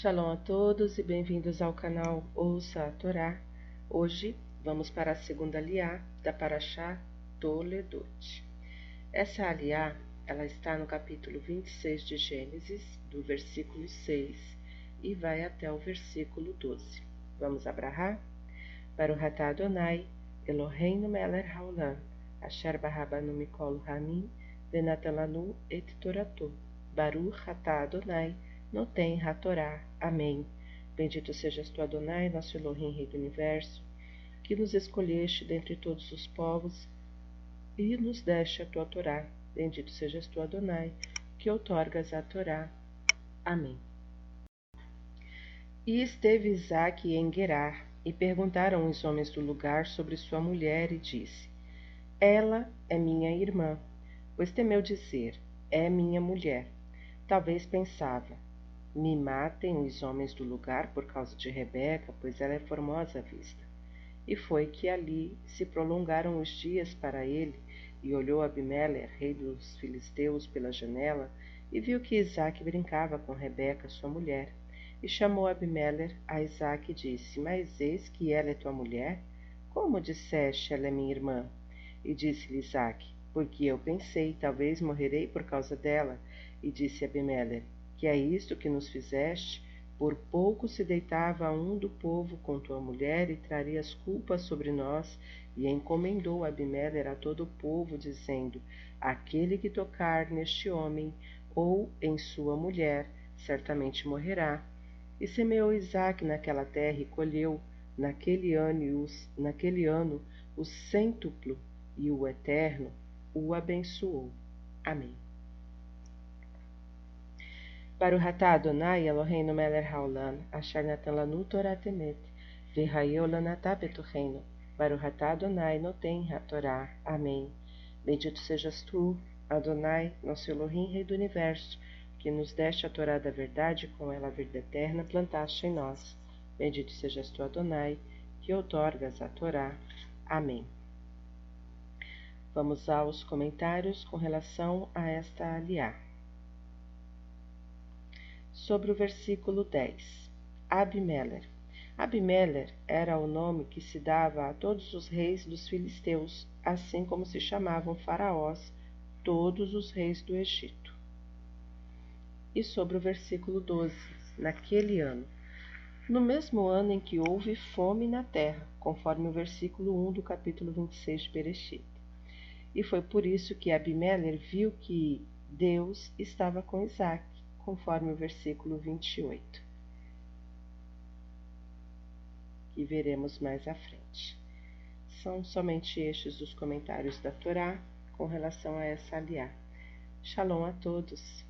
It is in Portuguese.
Shalom a todos e bem-vindos ao canal Ouça a Torá. Hoje vamos para a segunda aliá da Parashá Toledot. Essa aliá, ela está no capítulo 26 de Gênesis, do versículo 6 e vai até o versículo 12. Vamos abrahar? Para o Ratá Adonai, Eloheinu Meler Haolam, Asher Barabanu Mikol Hamim, Venatalanu et Toratou, Baruch Ratá Adonai, Notem Hatorá. Amém. Bendito sejas tu, Adonai, nosso Elohim, Rei do Universo, que nos escolheste dentre todos os povos e nos deste a tua Torá. Bendito sejas tu, Adonai, que outorgas a Torá. Amém. E esteve Isaque em Gerar, e perguntaram os homens do lugar sobre sua mulher, e disse: Ela é minha irmã, pois temeu dizer: É minha mulher. Talvez pensava: me matem os homens do lugar por causa de Rebeca, pois ela é formosa à vista. E foi que ali se prolongaram os dias para ele, e olhou Abimele, rei dos filisteus, pela janela, e viu que Isaac brincava com Rebeca, sua mulher. E chamou Abimeler a Isaac e disse: Mas eis que ela é tua mulher? Como disseste, ela é minha irmã? E disse-lhe Isaac: Porque eu pensei, talvez morrerei por causa dela. E disse Abimeler: que é isto que nos fizeste? Por pouco se deitava um do povo com tua mulher e trarias culpa sobre nós, e encomendou Abimeler a todo o povo, dizendo: Aquele que tocar neste homem ou em sua mulher, certamente morrerá. E semeou Isaque naquela terra e colheu naquele ano, os, naquele ano o cêntuplo, e o Eterno o abençoou. Amém. Para o Ratá Adonai, Eloheinu Meler Haolam, Asher Natan Lanu Torah Temet, V'Hayeu Lanatá para o Ratá Adonai, Noten HaTorá. Amém. Bendito sejas tu, Adonai, nosso Elohim, Rei do Universo, que nos deste a Torá da verdade, com ela a vida eterna plantaste em nós. Bendito sejas tu, Adonai, que outorgas a Torá. Amém. Vamos aos comentários com relação a esta aliá sobre o versículo 10. Abimeler. Abimeler era o nome que se dava a todos os reis dos filisteus, assim como se chamavam faraós todos os reis do Egito. E sobre o versículo 12. Naquele ano. No mesmo ano em que houve fome na terra, conforme o versículo 1 do capítulo 26 de Bereshit. E foi por isso que Abimeler viu que Deus estava com Isaac conforme o versículo 28, que veremos mais à frente. São somente estes os comentários da Torá com relação a essa aliá. Shalom a todos.